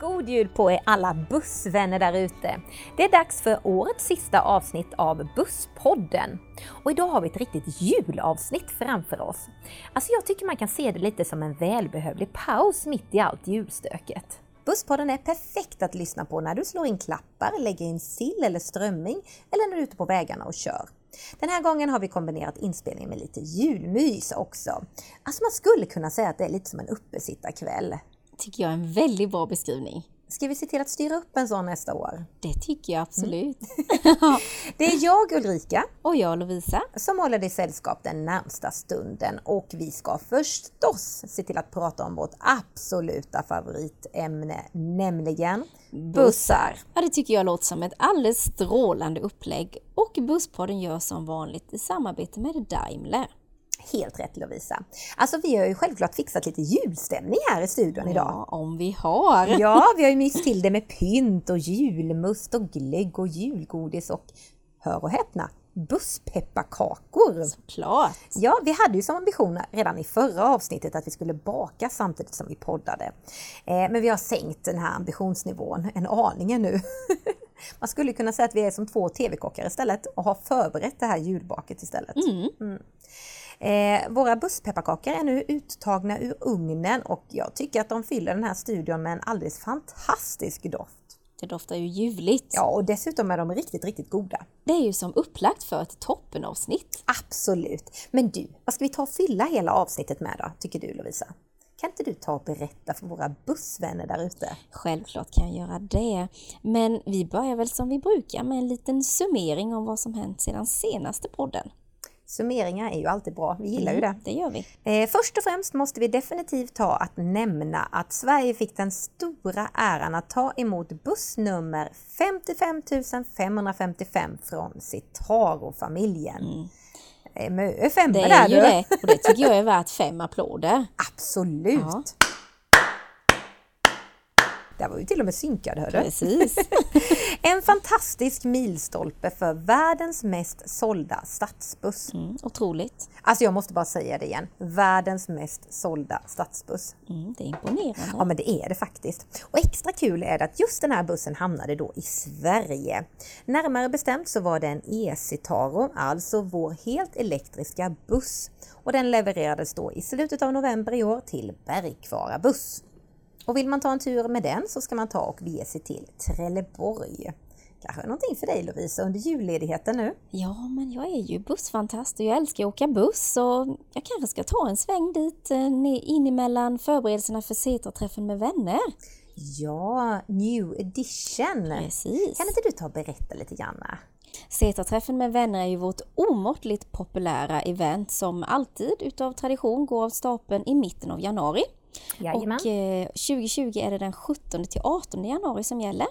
God jul på er alla bussvänner där ute! Det är dags för årets sista avsnitt av Busspodden. Och idag har vi ett riktigt julavsnitt framför oss. Alltså jag tycker man kan se det lite som en välbehövlig paus mitt i allt julstöket. Busspodden är perfekt att lyssna på när du slår in klappar, lägger in sill eller strömming eller när du är ute på vägarna och kör. Den här gången har vi kombinerat inspelningen med lite julmys också. Alltså man skulle kunna säga att det är lite som en uppesittarkväll tycker jag är en väldigt bra beskrivning. Ska vi se till att styra upp en sån nästa år? Det tycker jag absolut. Mm. det är jag Ulrika och jag Lovisa som håller dig sällskap den närmsta stunden och vi ska förstås se till att prata om vårt absoluta favoritämne, nämligen bussar. Ja, det tycker jag låter som ett alldeles strålande upplägg och Busspodden gör som vanligt i samarbete med Daimler. Helt rätt Lovisa. Alltså vi har ju självklart fixat lite julstämning här i studion ja, idag. om vi har! Ja, vi har ju myst till det med pynt och julmust och glögg och julgodis och, hör och häpna, busspepparkakor! Såklart! Ja, vi hade ju som ambition redan i förra avsnittet att vi skulle baka samtidigt som vi poddade. Eh, men vi har sänkt den här ambitionsnivån en aning nu. Man skulle kunna säga att vi är som två TV-kockar istället och har förberett det här julbaket istället. Mm. Mm. Eh, våra busspepparkakor är nu uttagna ur ugnen och jag tycker att de fyller den här studion med en alldeles fantastisk doft. Det doftar ju ljuvligt. Ja, och dessutom är de riktigt, riktigt goda. Det är ju som upplagt för ett toppenavsnitt. Absolut! Men du, vad ska vi ta och fylla hela avsnittet med då, tycker du Lovisa? Kan inte du ta och berätta för våra bussvänner där ute? Självklart kan jag göra det. Men vi börjar väl som vi brukar med en liten summering om vad som hänt sedan senaste podden. Summeringar är ju alltid bra, vi gillar mm, ju det. Det gör vi. Eh, först och främst måste vi definitivt ta att nämna att Sverige fick den stora äran att ta emot bussnummer 55 555 från Citaro-familjen. Mm. Mö femmor där du! Det är ju det, och det tycker jag är värt fem applåder. Absolut! Ja. Där var ju till och med synkad hördu. Precis. en fantastisk milstolpe för världens mest sålda stadsbuss. Mm, otroligt. Alltså jag måste bara säga det igen. Världens mest sålda stadsbuss. Mm, det är imponerande. Ja men det är det faktiskt. Och extra kul är det att just den här bussen hamnade då i Sverige. Närmare bestämt så var det en E-Citaro, alltså vår helt elektriska buss. Och den levererades då i slutet av november i år till Bergkvara buss. Och vill man ta en tur med den så ska man ta och bege sig till Trelleborg. Kanske någonting för dig Lovisa under julledigheten nu? Ja, men jag är ju bussfantast och jag älskar att åka buss och jag kanske ska ta en sväng dit eh, in emellan förberedelserna för Setra-träffen med vänner. Ja, new edition! Precis. Kan inte du ta och berätta lite grann? Setra-träffen med vänner är ju vårt omåttligt populära event som alltid utav tradition går av stapeln i mitten av januari. Jajamän. Och eh, 2020 är det den 17 till 18 januari som gäller.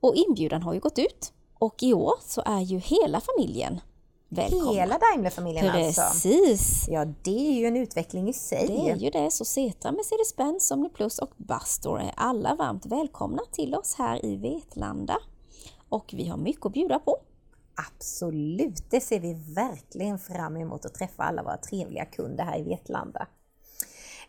Och inbjudan har ju gått ut. Och i år så är ju hela familjen välkomna. Hela Daimler-familjen alltså? Precis! Ja, det är ju en utveckling i sig. Det är ju det. Så Setra, Mercedes-Benz, Omniplus och Bastor är alla varmt välkomna till oss här i Vetlanda. Och vi har mycket att bjuda på. Absolut, det ser vi verkligen fram emot att träffa alla våra trevliga kunder här i Vetlanda.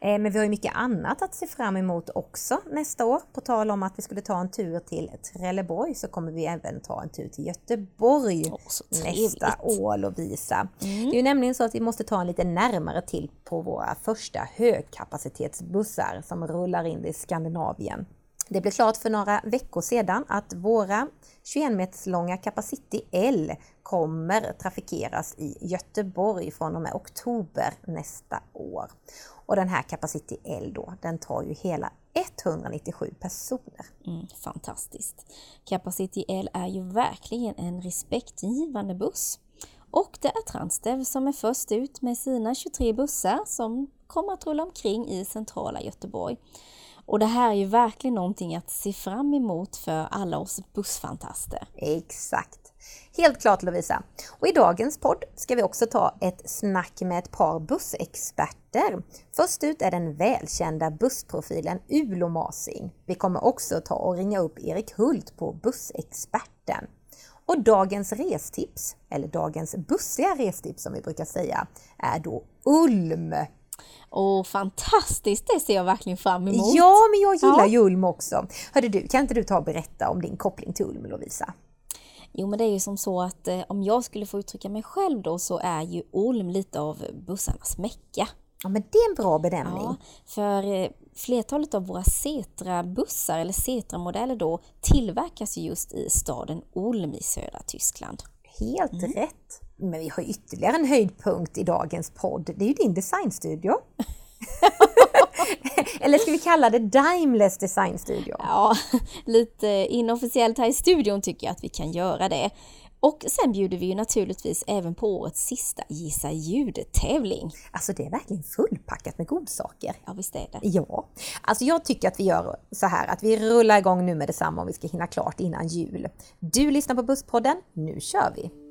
Eh, men vi har ju mycket annat att se fram emot också nästa år. På tal om att vi skulle ta en tur till Trelleborg så kommer vi även ta en tur till Göteborg oh, nästa år Lovisa. Mm. Det är ju nämligen så att vi måste ta en lite närmare till på våra första högkapacitetsbussar som rullar in i Skandinavien. Det blev klart för några veckor sedan att våra 21 meters långa Capacity L kommer trafikeras i Göteborg från och med oktober nästa år. Och den här Capacity L då, den tar ju hela 197 personer. Mm, fantastiskt! Capacity L är ju verkligen en respektgivande buss. Och det är Transdev som är först ut med sina 23 bussar som kommer att rulla omkring i centrala Göteborg. Och det här är ju verkligen någonting att se fram emot för alla oss bussfantaster. Exakt! Helt klart Lovisa. Och i dagens podd ska vi också ta ett snack med ett par bussexperter. Först ut är den välkända bussprofilen Ulo Masing. Vi kommer också ta och ringa upp Erik Hult på Bussexperten. Och dagens restips, eller dagens bussiga restips som vi brukar säga, är då Ulm. Och fantastiskt, det ser jag verkligen fram emot. Ja, men jag gillar Ja. Ulm också. Hörde du, kan inte du ta och berätta om din koppling till Ulm, Lovisa? Jo men det är ju som så att eh, om jag skulle få uttrycka mig själv då så är ju Olm lite av bussarnas mecka. Ja, men det är en bra benämning. Ja, för eh, flertalet av våra Setra-bussar eller Setra-modeller då tillverkas ju just i staden Ulm i södra Tyskland. Helt Mm. rätt. Men vi har ytterligare en höjdpunkt i dagens podd. Det är ju din designstudio. Eller ska vi kalla det Daimlers designstudio? Ja, lite inofficiellt här i studion tycker jag att vi kan göra det. Och sen bjuder vi ju naturligtvis även på årets sista Gissa ljud-tävling. Alltså det är verkligen fullpackat med godsaker. Ja, visst är det. Ja, alltså jag tycker att vi gör så här att vi rullar igång nu med detsamma om vi ska hinna klart innan jul. Du lyssnar på Busspodden, nu kör vi!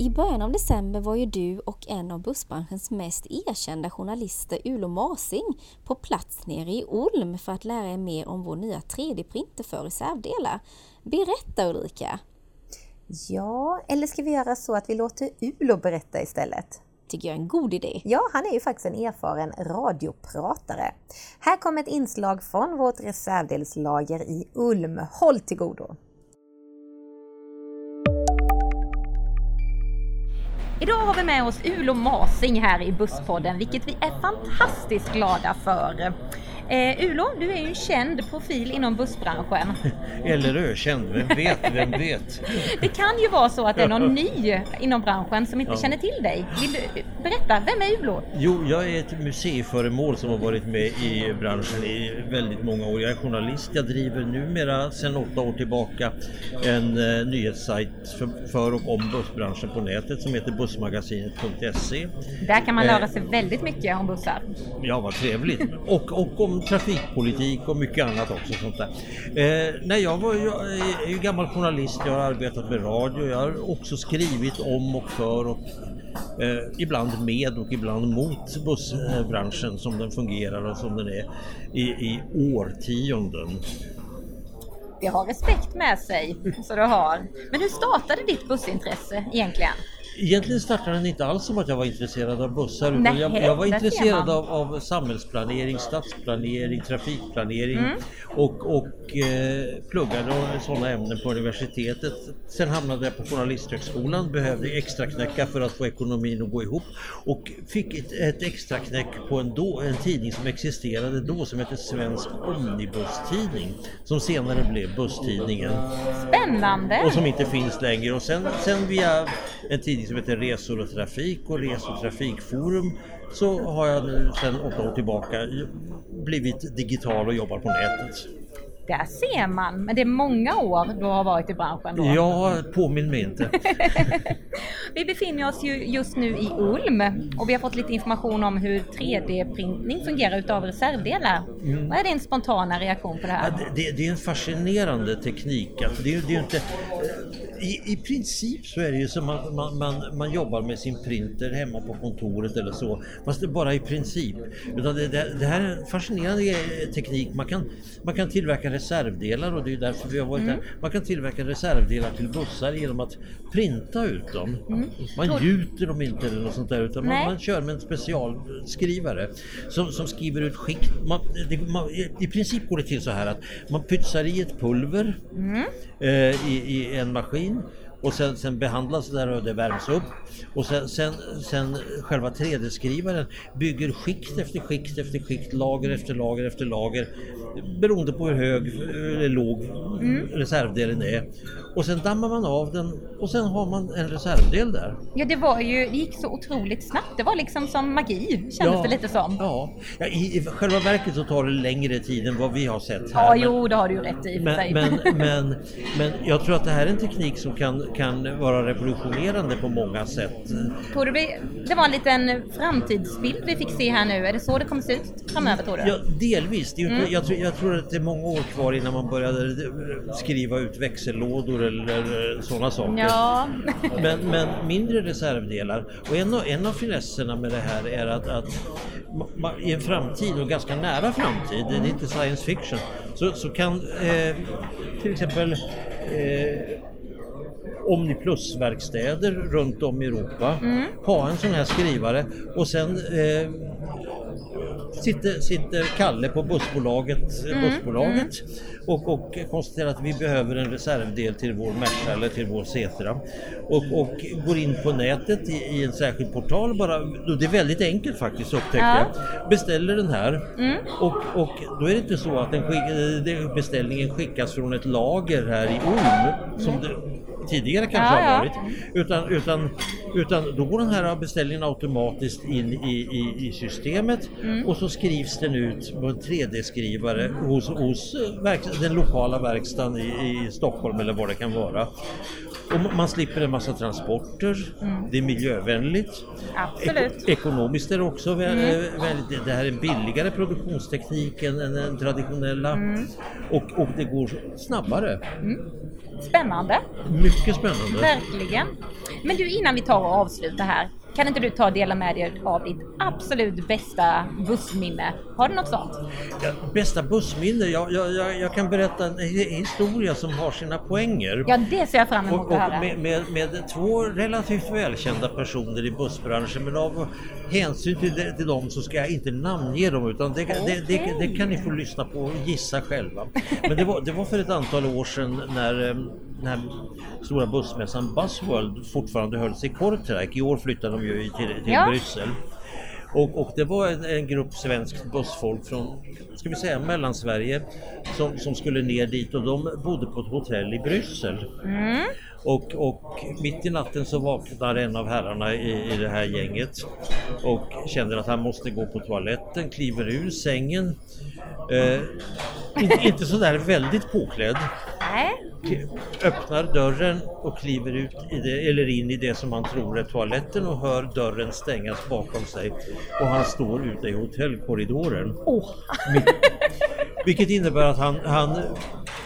I början av december var ju du och en av bussbranschens mest erkända journalister, Ulo Masing, på plats nere i Ulm för att lära er mer om vår nya 3D-printer för reservdelar. Berätta Ulrika! Ja, eller ska vi göra så att vi låter Ulo berätta istället? Tycker jag är en god idé. Ja, han är ju faktiskt en erfaren radiopratare. Här kommer ett inslag från vårt reservdelslager i Ulm. Håll till godo! Idag har vi med oss Ulo Masing här i Busspodden, vilket vi är fantastiskt glada för. Eh, Ulo, du är ju en känd profil inom bussbranschen. Eller ökänd, vem vet, vem vet? Det kan ju vara så att det är någon ny inom branschen som inte Ja. känner till dig. Vill du berätta, vem är Ulo? Jo, jag är ett museiföremål som har varit med i branschen i väldigt många år. Jag är journalist, jag driver numera sedan åtta år tillbaka en eh, nyhetssajt för, för och om bussbranschen på nätet som heter bussmagasinet.se. Där kan man Eh. lära sig väldigt mycket om bussar. Ja, vad trevligt. Och, och om trafikpolitik och mycket annat också. Sånt där. Eh, nej, jag, var, jag är ju gammal journalist, jag har arbetat med radio, jag har också skrivit om och för och eh, ibland med och ibland mot bussbranschen som den fungerar och som den är i, i årtionden. Det har respekt med sig, så du har. Men hur startade ditt bussintresse egentligen? Egentligen startade den inte alls som att jag var intresserad av bussar utan Nej, jag, jag var intresserad av, av samhällsplanering, stadsplanering, trafikplanering Mm. och, och eh, pluggade sådana ämnen på universitetet. Sen hamnade jag på Journalisthögskolan, behövde extra knäcka för att få ekonomin att gå ihop och fick ett, ett extra knäck på en, då, en tidning som existerade då som hette Svensk Omnibustidning som senare blev Busstidningen Spännande! och som inte finns längre. Och sen, sen via en tidning som heter Resor och Trafik och Resor och Trafikforum så har jag nu sedan åtta år tillbaka blivit digital och jobbar på nätet. Där ser man. Men det är många år du har varit i branschen då. Ja, påminn mig inte. Vi befinner oss ju just nu i Ulm och vi har fått lite information om hur 3D-printning fungerar utav reservdelar. Mm. Vad är din spontana reaktion på det Ja, här? det- det, det är en fascinerande teknik. Alltså det, är- det är inte, i, I princip så är det ju som man, man, man, man jobbar med sin printer hemma på kontoret eller så. Fast det bara i princip. Utan det, det, det här är en fascinerande eh, teknik. Man kan, man kan tillverka reservdelar och det är därför vi har varit där. Man kan tillverka reservdelar till bussar genom att printa ut dem. Man gjuter dem inte eller något sånt där utan man, man kör med en specialskrivare som, som skriver ut skikt. Man, det, man, i, princip går det till så här att man pytsar i ett pulver eh, i, i en maskin och sen, sen behandlas det där och det värms upp och sen, sen, sen själva 3D-skrivaren bygger skikt efter skikt efter skikt, lager efter lager efter lager beroende på hur hög eller låg reservdelen är. Och sen dammar man av den och sen har man en reservdel där. Ja, det var ju, det gick så otroligt snabbt. Det var liksom som magi, kändes det lite som. Ja, ja i, i själva verket så tar det längre tid än vad vi har sett här. Ja, men- jo, det har du ju rätt i. Men, men, men, men jag tror att det här är en teknik som kan, kan vara revolutionerande på många sätt. Tror du det, det var en liten framtidsbild vi fick se här nu? Är det så det kommer se ut framöver tror du? Ja, delvis. Det är Mm. jag, tror, jag tror att det är många år kvar innan man började skriva ut växellådor eller sådana saker. Ja. Men, men mindre reservdelar. Och en av, en av finesserna med det här är att, att i en framtid, och ganska nära framtid, det är inte science fiction, så, så kan eh, till exempel eh, Omniplusverkstäder runt om i Europa. Ha en sån här skrivare och sen eh, sitter, sitter Kalle på bussbolaget, bussbolaget Och, och konstaterar att vi behöver en reservdel till vår Merca eller till vår Cetra. Och, och går in på nätet i, i en särskild portal bara. Det är väldigt enkelt faktiskt upptäcker Ja. jag. Beställer den här och, och då är det inte så att den skick, eh, beställningen skickas från ett lager här i Ulm som det tidigare kanske Ja, har varit. Utan, utan, utan då går den här beställningen automatiskt in i, i, i systemet och så skrivs den ut på en 3D-skrivare hos, hos eh, den lokala verkstaden i, i Stockholm eller vad det kan vara. Och ma- man slipper en massa transporter, det är miljövänligt. Absolut. Eko- ekonomiskt är det också vä- eh, väldigt, det- det här är en billigare produktionsteknik än den traditionella och, och det går snabbare. Spännande. Mycket spännande. Verkligen. Men du, innan vi tar och avslutar här. Kan inte du ta och dela med dig av ditt absolut bästa bussminne? Har du något sånt? Ja, bästa bussminne? Jag, jag, jag, jag kan berätta en hi- historia som har sina poänger. Ja, det ser jag fram emot Och, att höra. och med, med, med två relativt välkända personer i bussbranschen men av hänsyn till, de, till dem så ska jag inte namnge dem utan det, det, det, det kan ni få lyssna på och gissa själva. Men det var, det var för ett antal år sedan när, eh, när stora bussmässan Buzzworld fortfarande hölls i Kortrijk. I år flyttade de ju till, till Ja. Bryssel. Och, och det var en, en grupp svenskt bussfolk från, ska vi säga Mellansverige, som, som skulle ner dit och de bodde på ett hotell i Bryssel. Och, och mitt i natten så vaknar en av herrarna i, i det här gänget och känner att han måste gå på toaletten, kliver ur sängen. Eh, inte, inte sådär väldigt påklädd. Öppnar dörren och kliver ut det, eller in i det som han tror är toaletten och hör dörren stängas bakom sig. Och han står ute i hotellkorridoren. Mitt, vilket innebär att han, han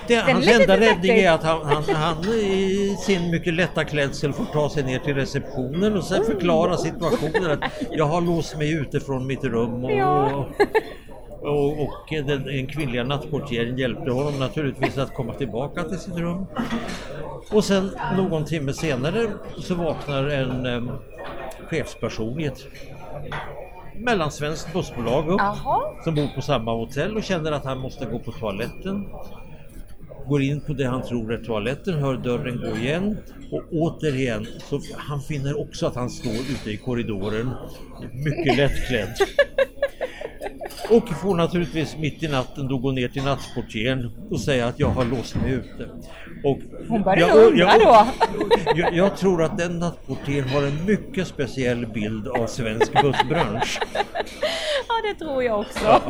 det, hans enda räddning är att han, han, han i sin mycket lätta klädsel får ta sig ner till receptionen och sen förklara situationen. Att jag har låst mig ute från mitt rum och, Ja. och, och den, den kvinnliga nattportieren hjälpte honom naturligtvis att komma tillbaka till sitt rum. Och sen någon timme senare så vaknar en um, chefsperson i ett mellansvenskt bussbolag upp Jaha. som bor på samma hotell och känner att han måste gå på toaletten. Går in på det han tror är toaletten, hör dörren gå igen och återigen så han finner också att han står ute i korridoren mycket lättklädd. Och får naturligtvis mitt i natten då gå ner till nattportieren och säga att jag har låst mig ute. Och Hon började jag- jag- då. Jag, jag tror att den nattportieren har en mycket speciell bild av svensk bussbransch. Ja, det tror jag också.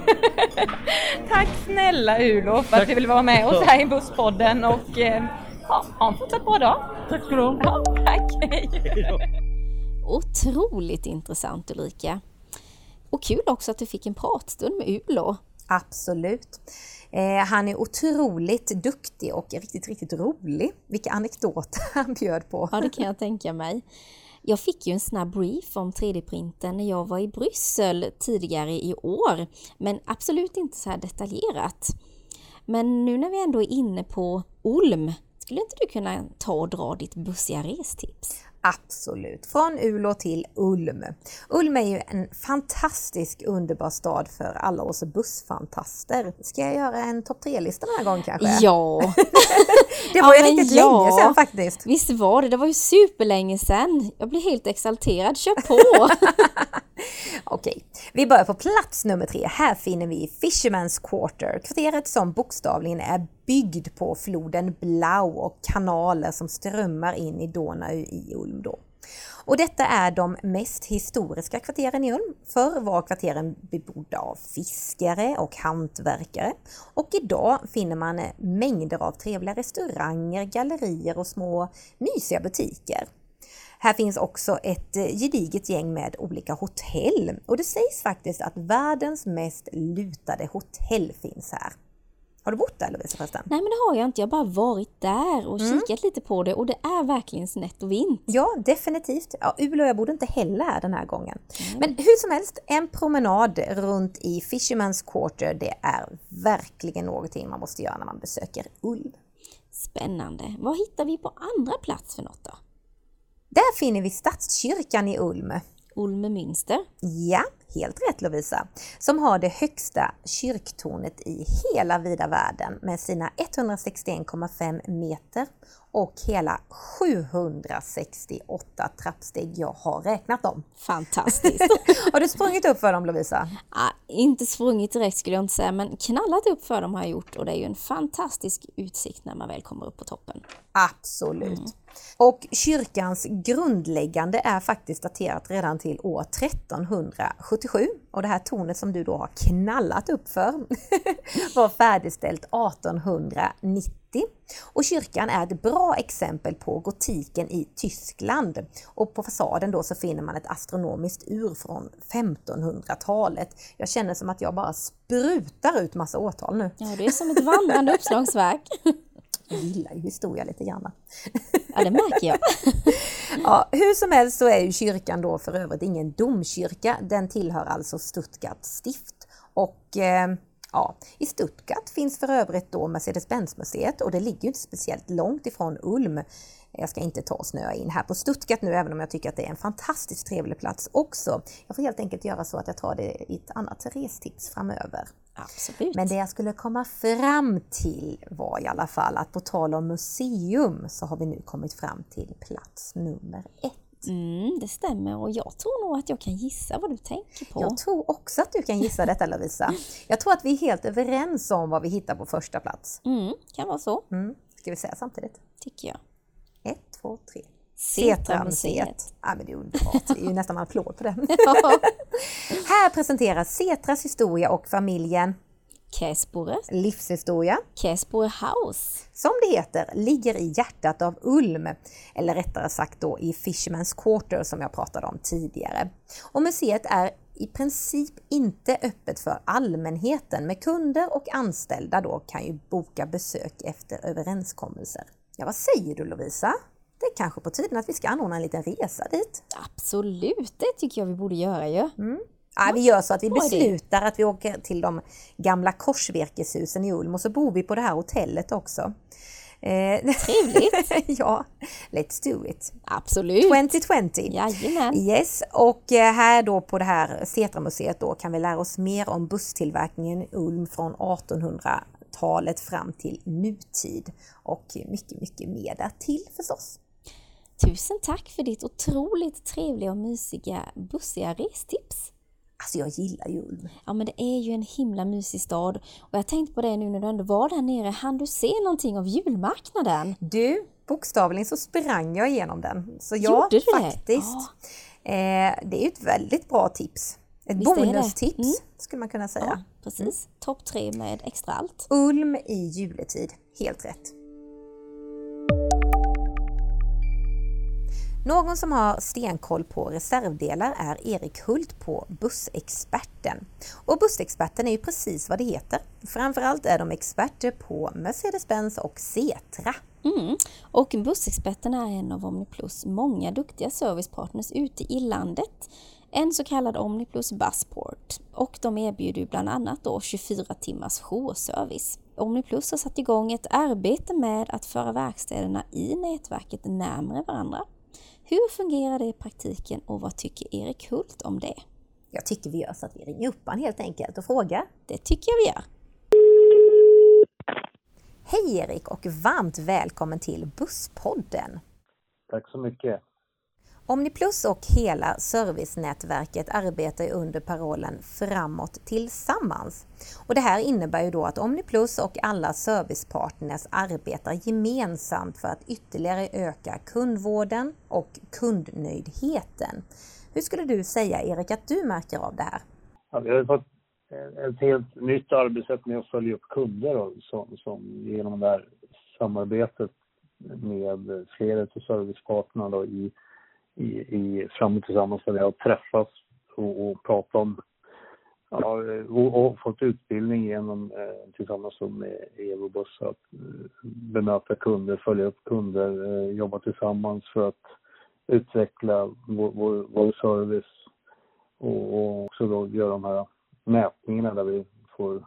Tack snälla Ulo för att du ville vara med oss här i Busspodden och eh, ja, ha en fortsatt bra dag. Tack ska du ha. Ja, tack, hej. Otroligt intressant Ulrika. Och kul också att du fick en pratstund med Ulo. Absolut. Eh, han är otroligt duktig och riktigt, riktigt rolig. Vilka anekdoter han bjöd på. Ja, det kan jag tänka mig. Jag fick ju en snabb brief om 3D-printen när jag var i Bryssel tidigare i år, men absolut inte så här detaljerat. Men nu när vi ändå är inne på OLM, skulle inte du kunna ta och dra ditt bussiga restips? Absolut. Från Ulo till Ulm. Ulm är ju en fantastisk underbar stad för alla oss bussfantaster. Ska jag göra en topp tre-lista den här gången kanske? Ja, Det var ju Ja, men riktigt ja. länge sedan faktiskt. visst var det. Det var ju superlänge sedan. Jag blir helt exalterad. Kör på! Okej, vi börjar på plats nummer tre. Här finner vi Fisherman's Quarter, kvarteret som bokstavligen är byggd på floden Blau och kanaler som strömmar in i Donau i Ulm då. Och detta är de mest historiska kvarteren i Ulm. Förr var kvarteren bebodda av fiskare och hantverkare och idag finner man eh, mängder av trevliga restauranger, gallerier och små mysiga butiker. Här finns också ett eh, gediget gäng med olika hotell och det sägs faktiskt att världens mest lutade hotell finns här. Har du bott där Lovisa förresten? Nej men det har jag inte, jag har bara varit där och kikat lite på det och det är verkligen snett och vint. Ja, definitivt. Ja, och jag bodde inte heller här den här gången. Men hur som helst, en promenad runt i Fisherman's Quarter, det är verkligen någonting man måste göra när man besöker Ulm. Spännande. Vad hittar vi på andra plats för något då? Där finner vi Stadskyrkan i Ulm. Olme Münster. Ja, helt rätt Lovisa. Som har det högsta kyrktornet i hela vida världen med sina 161,5 meter och hela 768 trappsteg. Jag har räknat dem. Fantastiskt! har du sprungit upp för dem Lovisa? Ah, inte sprungit direkt skulle jag inte säga, men knallat upp för dem har jag gjort och det är ju en fantastisk utsikt när man väl kommer upp på toppen. Absolut. Mm. Och kyrkans grundläggande är faktiskt daterat redan till år 1377 och det här tornet som du då har knallat upp för var färdigställt 1890 och kyrkan är ett bra exempel på gotiken i Tyskland. Och på fasaden då så finner man ett astronomiskt ur från 1500-talet. Jag känner som att jag bara sprutar ut massa årtal nu. Ja, det är som ett vandrande uppslagsverk. Jag gillar ju historia lite grann. Ja, det märker jag. ja, hur som helst så är ju kyrkan då för övrigt ingen domkyrka. Den tillhör alltså Stuttgart stift. Och eh, ja, i Stuttgart finns för övrigt då Mercedes-Benz-museet och det ligger ju inte speciellt långt ifrån Ulm. Jag ska inte ta och snöa in här på Stuttgart nu, även om jag tycker att det är en fantastiskt trevlig plats också. Jag får helt enkelt göra så att jag tar det i ett annat restips framöver. Absolut. Men det jag skulle komma fram till var i alla fall att på tal om museum så har vi nu kommit fram till plats nummer ett. Mm, det stämmer och jag tror nog att jag kan gissa vad du tänker på. Jag tror också att du kan gissa detta Lovisa. Jag tror att vi är helt överens om vad vi hittar på första plats. Mm, kan vara så. Mm. Ska vi säga samtidigt? Tycker jag. Ett, två, tre. Setra-museet. Ja, men det är underbart. Det är ju nästan applåd på det. Här presenteras Setras historia och familjen Käsbores livshistoria. Käsbore House. Som det heter, ligger i hjärtat av Ulm, eller rättare sagt då i Fisherman's Quarter som jag pratade om tidigare. Och museet är i princip inte öppet för allmänheten, men kunder och anställda då kan ju boka besök efter överenskommelser. Ja, vad säger du Lovisa? Det är kanske på tiden att vi ska anordna en liten resa dit. Absolut, det tycker jag vi borde göra ju. Mm. Ja, vi gör så att vi beslutar att vi åker till de gamla korsvirkeshusen i Ulm och så bor vi på det här hotellet också. Eh, Trevligt! ja, let's do it! Absolut! 2020! Jajamän! Yes, och eh, här då på det här Setra-museet då kan vi lära oss mer om busstillverkningen i Ulm från 1800-talet fram till nutid och mycket, mycket mer därtill förstås. Tusen tack för ditt otroligt trevliga och mysiga bussiga restips! Alltså jag gillar ju Ulm. Ja men det är ju en himla mysig stad. Och jag tänkte på det nu när du ändå var där nere, hann du se någonting av julmarknaden? Du, bokstavligen så sprang jag igenom den. Så ja, Gjorde du faktiskt. Det? Eh, det är ju ett väldigt bra tips. Ett Visst bonustips mm. skulle man kunna säga. Ja, precis. Mm. Topp tre med extra allt. Ulm i juletid, helt rätt. Någon som har stenkoll på reservdelar är Erik Hult på Bussexperten. Och Bussexperten är ju precis vad det heter. Framförallt är de experter på Mercedes-Benz och Setra. Mm. Och Bussexperten är en av Omniplus många duktiga servicepartners ute i landet. En så kallad Omniplus Bussport och de erbjuder bland annat då 24 timmars jourservice. Omniplus har satt igång ett arbete med att föra verkstäderna i nätverket närmare varandra hur fungerar det i praktiken och vad tycker Erik Hult om det? Jag tycker vi gör så att vi ringer upp honom helt enkelt och frågar. Det tycker jag vi gör. Hej Erik och varmt välkommen till Busspodden. Tack så mycket. Omniplus och hela servicenätverket arbetar under parollen Framåt tillsammans. Och det här innebär ju då att Omniplus och alla servicepartners arbetar gemensamt för att ytterligare öka kundvården och kundnöjdheten. Hur skulle du säga Erik att du märker av det här? Ja, vi har fått ett helt nytt arbetssätt med att följa upp kunder då, som, som genom det här samarbetet med flera av servicepartnerna i i, i Framåt Tillsammans där vi har träffats och, och pratat om ja, och, och, fått utbildning genom eh, tillsammans med Evobuss att eh, bemöta kunder, följa upp kunder, eh, jobba tillsammans för att utveckla vår, vår, vår service och, och, också då göra de här mätningarna där vi får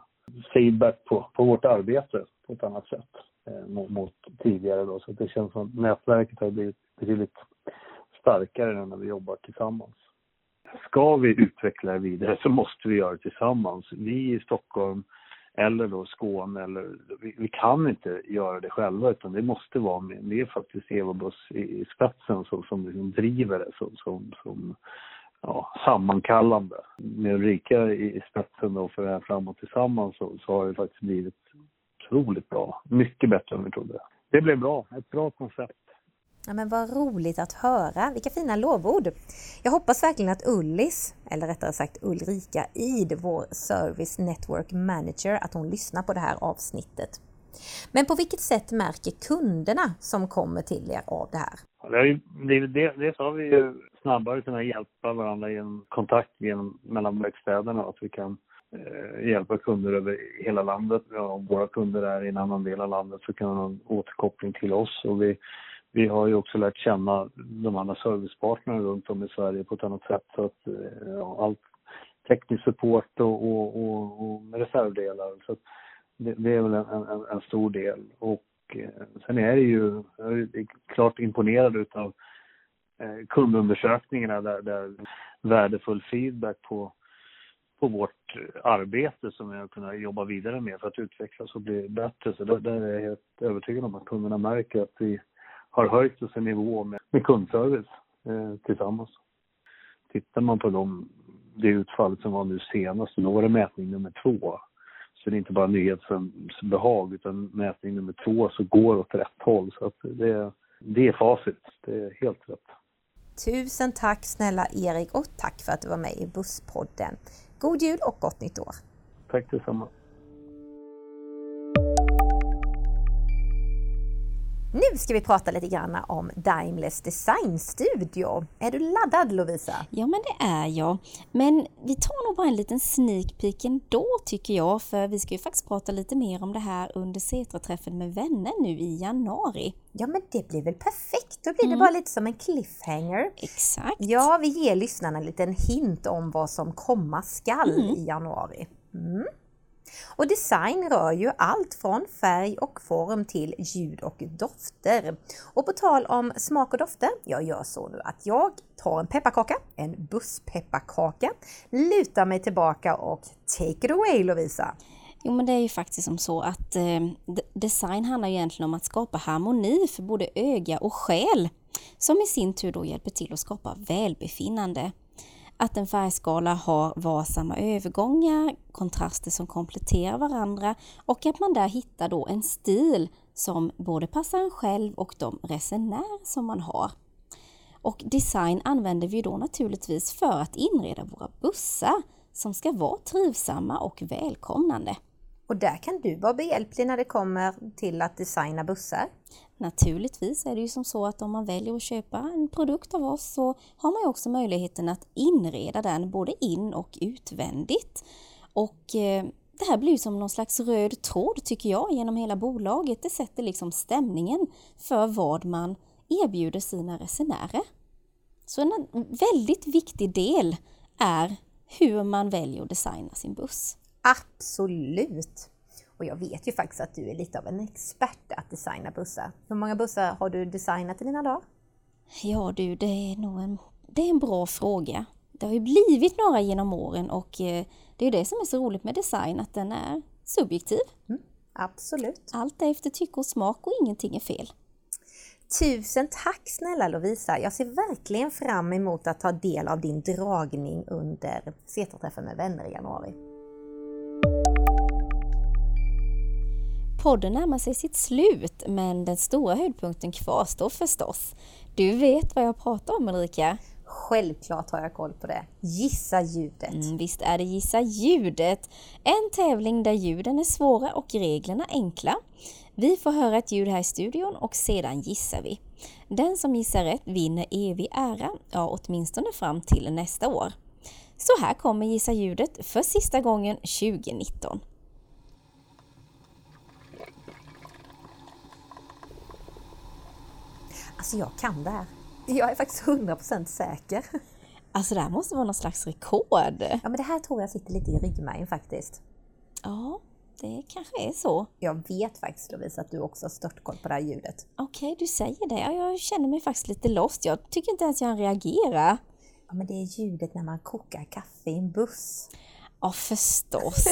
feedback på, på vårt arbete på ett annat sätt. eh, mot, mot, tidigare då. Så det känns som nätverket har blivit betydligt starkare när vi jobbar tillsammans. Ska vi utveckla det vidare så måste vi göra det tillsammans. Vi i Stockholm eller då Skåne eller vi, vi, kan inte göra det själva utan det måste vara med, det är faktiskt Evobuss i, i spetsen som, som liksom driver det som, som, som ja, sammankallande. Med Ulrika i, i spetsen då för det här framåt tillsammans så, så har det faktiskt blivit otroligt bra. Mycket bättre än vi trodde. Det blev bra, ett bra koncept. Ja, men vad roligt att höra, vilka fina lovord! Jag hoppas verkligen att Ullis, eller rättare sagt Ulrika Id, vår Service Network Manager, att hon lyssnar på det här avsnittet. Men på vilket sätt märker kunderna som kommer till er av det här? det har ju blivit, dels har vi ju snabbare kunnat hjälpa varandra genom kontakt genom, mellan verkstäderna, att vi kan eh, hjälpa kunder över hela landet. Om våra kunder är i en annan del av landet så kan de ha en återkoppling till oss och vi vi har ju också lärt känna de andra servicepartnerna runt om i Sverige på ett annat sätt. Så att ja, allt teknisk support och, och, och, och reservdelar. Så det, det, är väl en, en, en, stor del. Och eh, sen är det ju, jag är klart imponerad utav eh, kundundersökningarna där, där värdefull feedback på, på vårt arbete som vi har kunnat jobba vidare med för att utvecklas och bli bättre. Så där, där är jag helt övertygad om att kunderna märker att vi har höjt oss en nivå med, med kundservice eh, tillsammans. Tittar man på de, det utfallet som var nu senast, då var det mätning nummer två. Så det är inte bara nyhetsbehag utan mätning nummer två så går åt rätt håll. Så att det, det är facit, det är helt rätt. Tusen tack snälla Erik och tack för att du var med i Busspodden. God jul och gott nytt år! Tack detsamma! Nu ska vi prata lite grann om Daimlers designstudio. Är du laddad Lovisa? Ja men det är jag. Men vi tar nog bara en liten sneak peek ändå tycker jag, för vi ska ju faktiskt prata lite mer om det här under Setra-träffen med vänner nu i januari. Ja men det blir väl perfekt, då blir mm. det bara lite som en cliffhanger. Exakt. Ja, vi ger lyssnarna en liten hint om vad som komma skall mm. i januari. Mm. Och design rör ju allt från färg och form till ljud och dofter. Och på tal om smak och dofter, jag gör så nu att jag tar en pepparkaka, en busspepparkaka, lutar mig tillbaka och take it away Lovisa! Jo men det är ju faktiskt som så att eh, design handlar egentligen om att skapa harmoni för både öga och själ som i sin tur då hjälper till att skapa välbefinnande att en färgskala har varsamma övergångar, kontraster som kompletterar varandra och att man där hittar då en stil som både passar en själv och de resenärer som man har. Och design använder vi då naturligtvis för att inreda våra bussar som ska vara trivsamma och välkomnande. Och där kan du vara behjälplig när det kommer till att designa bussar. Naturligtvis är det ju som så att om man väljer att köpa en produkt av oss så har man ju också möjligheten att inreda den både in och utvändigt. Och eh, det här blir som någon slags röd tråd tycker jag genom hela bolaget. Det sätter liksom stämningen för vad man erbjuder sina resenärer. Så en väldigt viktig del är hur man väljer att designa sin buss. Absolut! Och jag vet ju faktiskt att du är lite av en expert att designa bussar. Hur många bussar har du designat i dina dagar? Ja du, det är nog en, det är en bra fråga. Det har ju blivit några genom åren och eh, det är det som är så roligt med design, att den är subjektiv. Mm, absolut. Allt är efter tycke och smak och ingenting är fel. Tusen tack snälla Lovisa! Jag ser verkligen fram emot att ta del av din dragning under Setra-träffen med vänner i januari. Podden närmar sig sitt slut, men den stora höjdpunkten kvarstår förstås. Du vet vad jag pratar om Ulrika? Självklart har jag koll på det. Gissa ljudet! Mm, visst är det Gissa ljudet! En tävling där ljuden är svåra och reglerna enkla. Vi får höra ett ljud här i studion och sedan gissar vi. Den som gissar rätt vinner evig ära, ja åtminstone fram till nästa år. Så här kommer Gissa ljudet för sista gången 2019. Alltså jag kan det här. Jag är faktiskt 100% säker. Alltså det här måste vara någon slags rekord. Ja men det här tror jag sitter lite i ryggmärgen faktiskt. Ja. det kanske är så. Jag vet faktiskt Lovisa att du också har störtkoll på det här ljudet. Okej, du säger det. Ja, jag känner mig faktiskt lite lost. Jag tycker inte ens jag reagera. Ja, men det är ljudet när man kokar kaffe i en buss. Ja, förstås.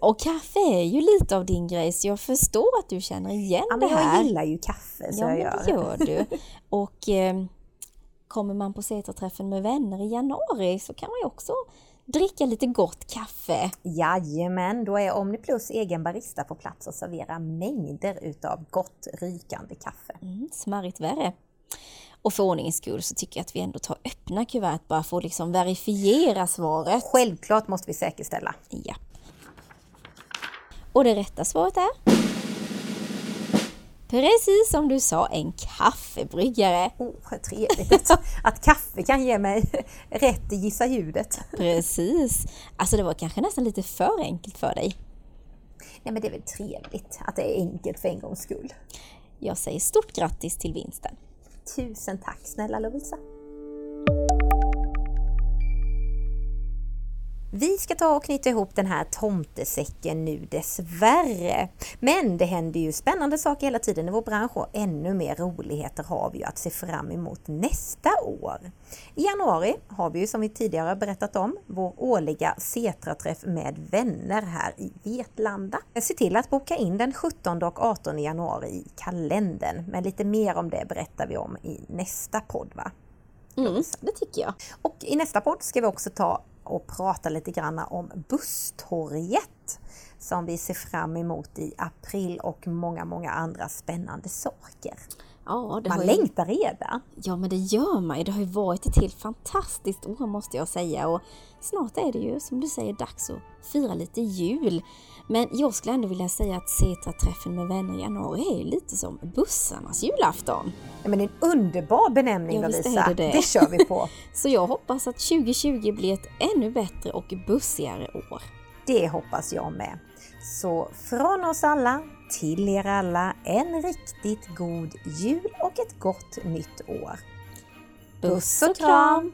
Och kaffe är ju lite av din grej, så jag förstår att du känner igen Ja, det här. jag gillar ju kaffe så Ja, jag gör. det gör du. Och eh, kommer man på Setra-träffen med vänner i januari så kan man ju också dricka lite gott kaffe. Jajamän, då är Omniplus egen barista på plats och serverar mängder utav gott rykande kaffe. Mm, smarrigt värre. Och för ordningens skull så tycker jag att vi ändå tar öppna kuvert bara för att liksom verifiera svaret. Självklart måste vi säkerställa. Ja. Och det rätta svaret är? Precis som du sa, en kaffebryggare. Oh, trevligt att, att kaffe kan ge mig rätt att gissa ljudet. Precis. Alltså det var kanske nästan lite för enkelt för dig. Nej men det är väl trevligt att det är enkelt för en gångs skull. Jag säger stort grattis till vinsten. Tusen tack snälla Lovisa. Vi ska ta och knyta ihop den här tomtesäcken nu dessvärre. Men det händer ju spännande saker hela tiden i vår bransch och ännu mer roligheter har vi ju att se fram emot nästa år. I januari har vi ju som vi tidigare berättat om vår årliga Setra-träff med vänner här i Vetlanda. Se till att boka in den 17 och 18 januari i kalendern. Men lite mer om det berättar vi om i nästa podd va? Mm, det tycker jag. Och i nästa podd ska vi också ta och prata lite grann om Busstorget som vi ser fram emot i april och många, många andra spännande saker. Ja, det Man ju... längtar redan! Ja, men det gör man ju. Det har ju varit ett helt fantastiskt år måste jag säga. Och snart är det ju, som du säger, dags att fira lite jul. Men jag skulle ändå vilja säga att Setra-träffen med vänner i januari är ju lite som bussarnas julafton. Ja, men en underbar benämning Ja, är Lovisa! det det. det kör vi på! Så jag hoppas att 2020 blir ett ännu bättre och bussigare år. Det hoppas jag med. Så från oss alla till er alla en riktigt god jul och ett gott nytt år. Puss och kram!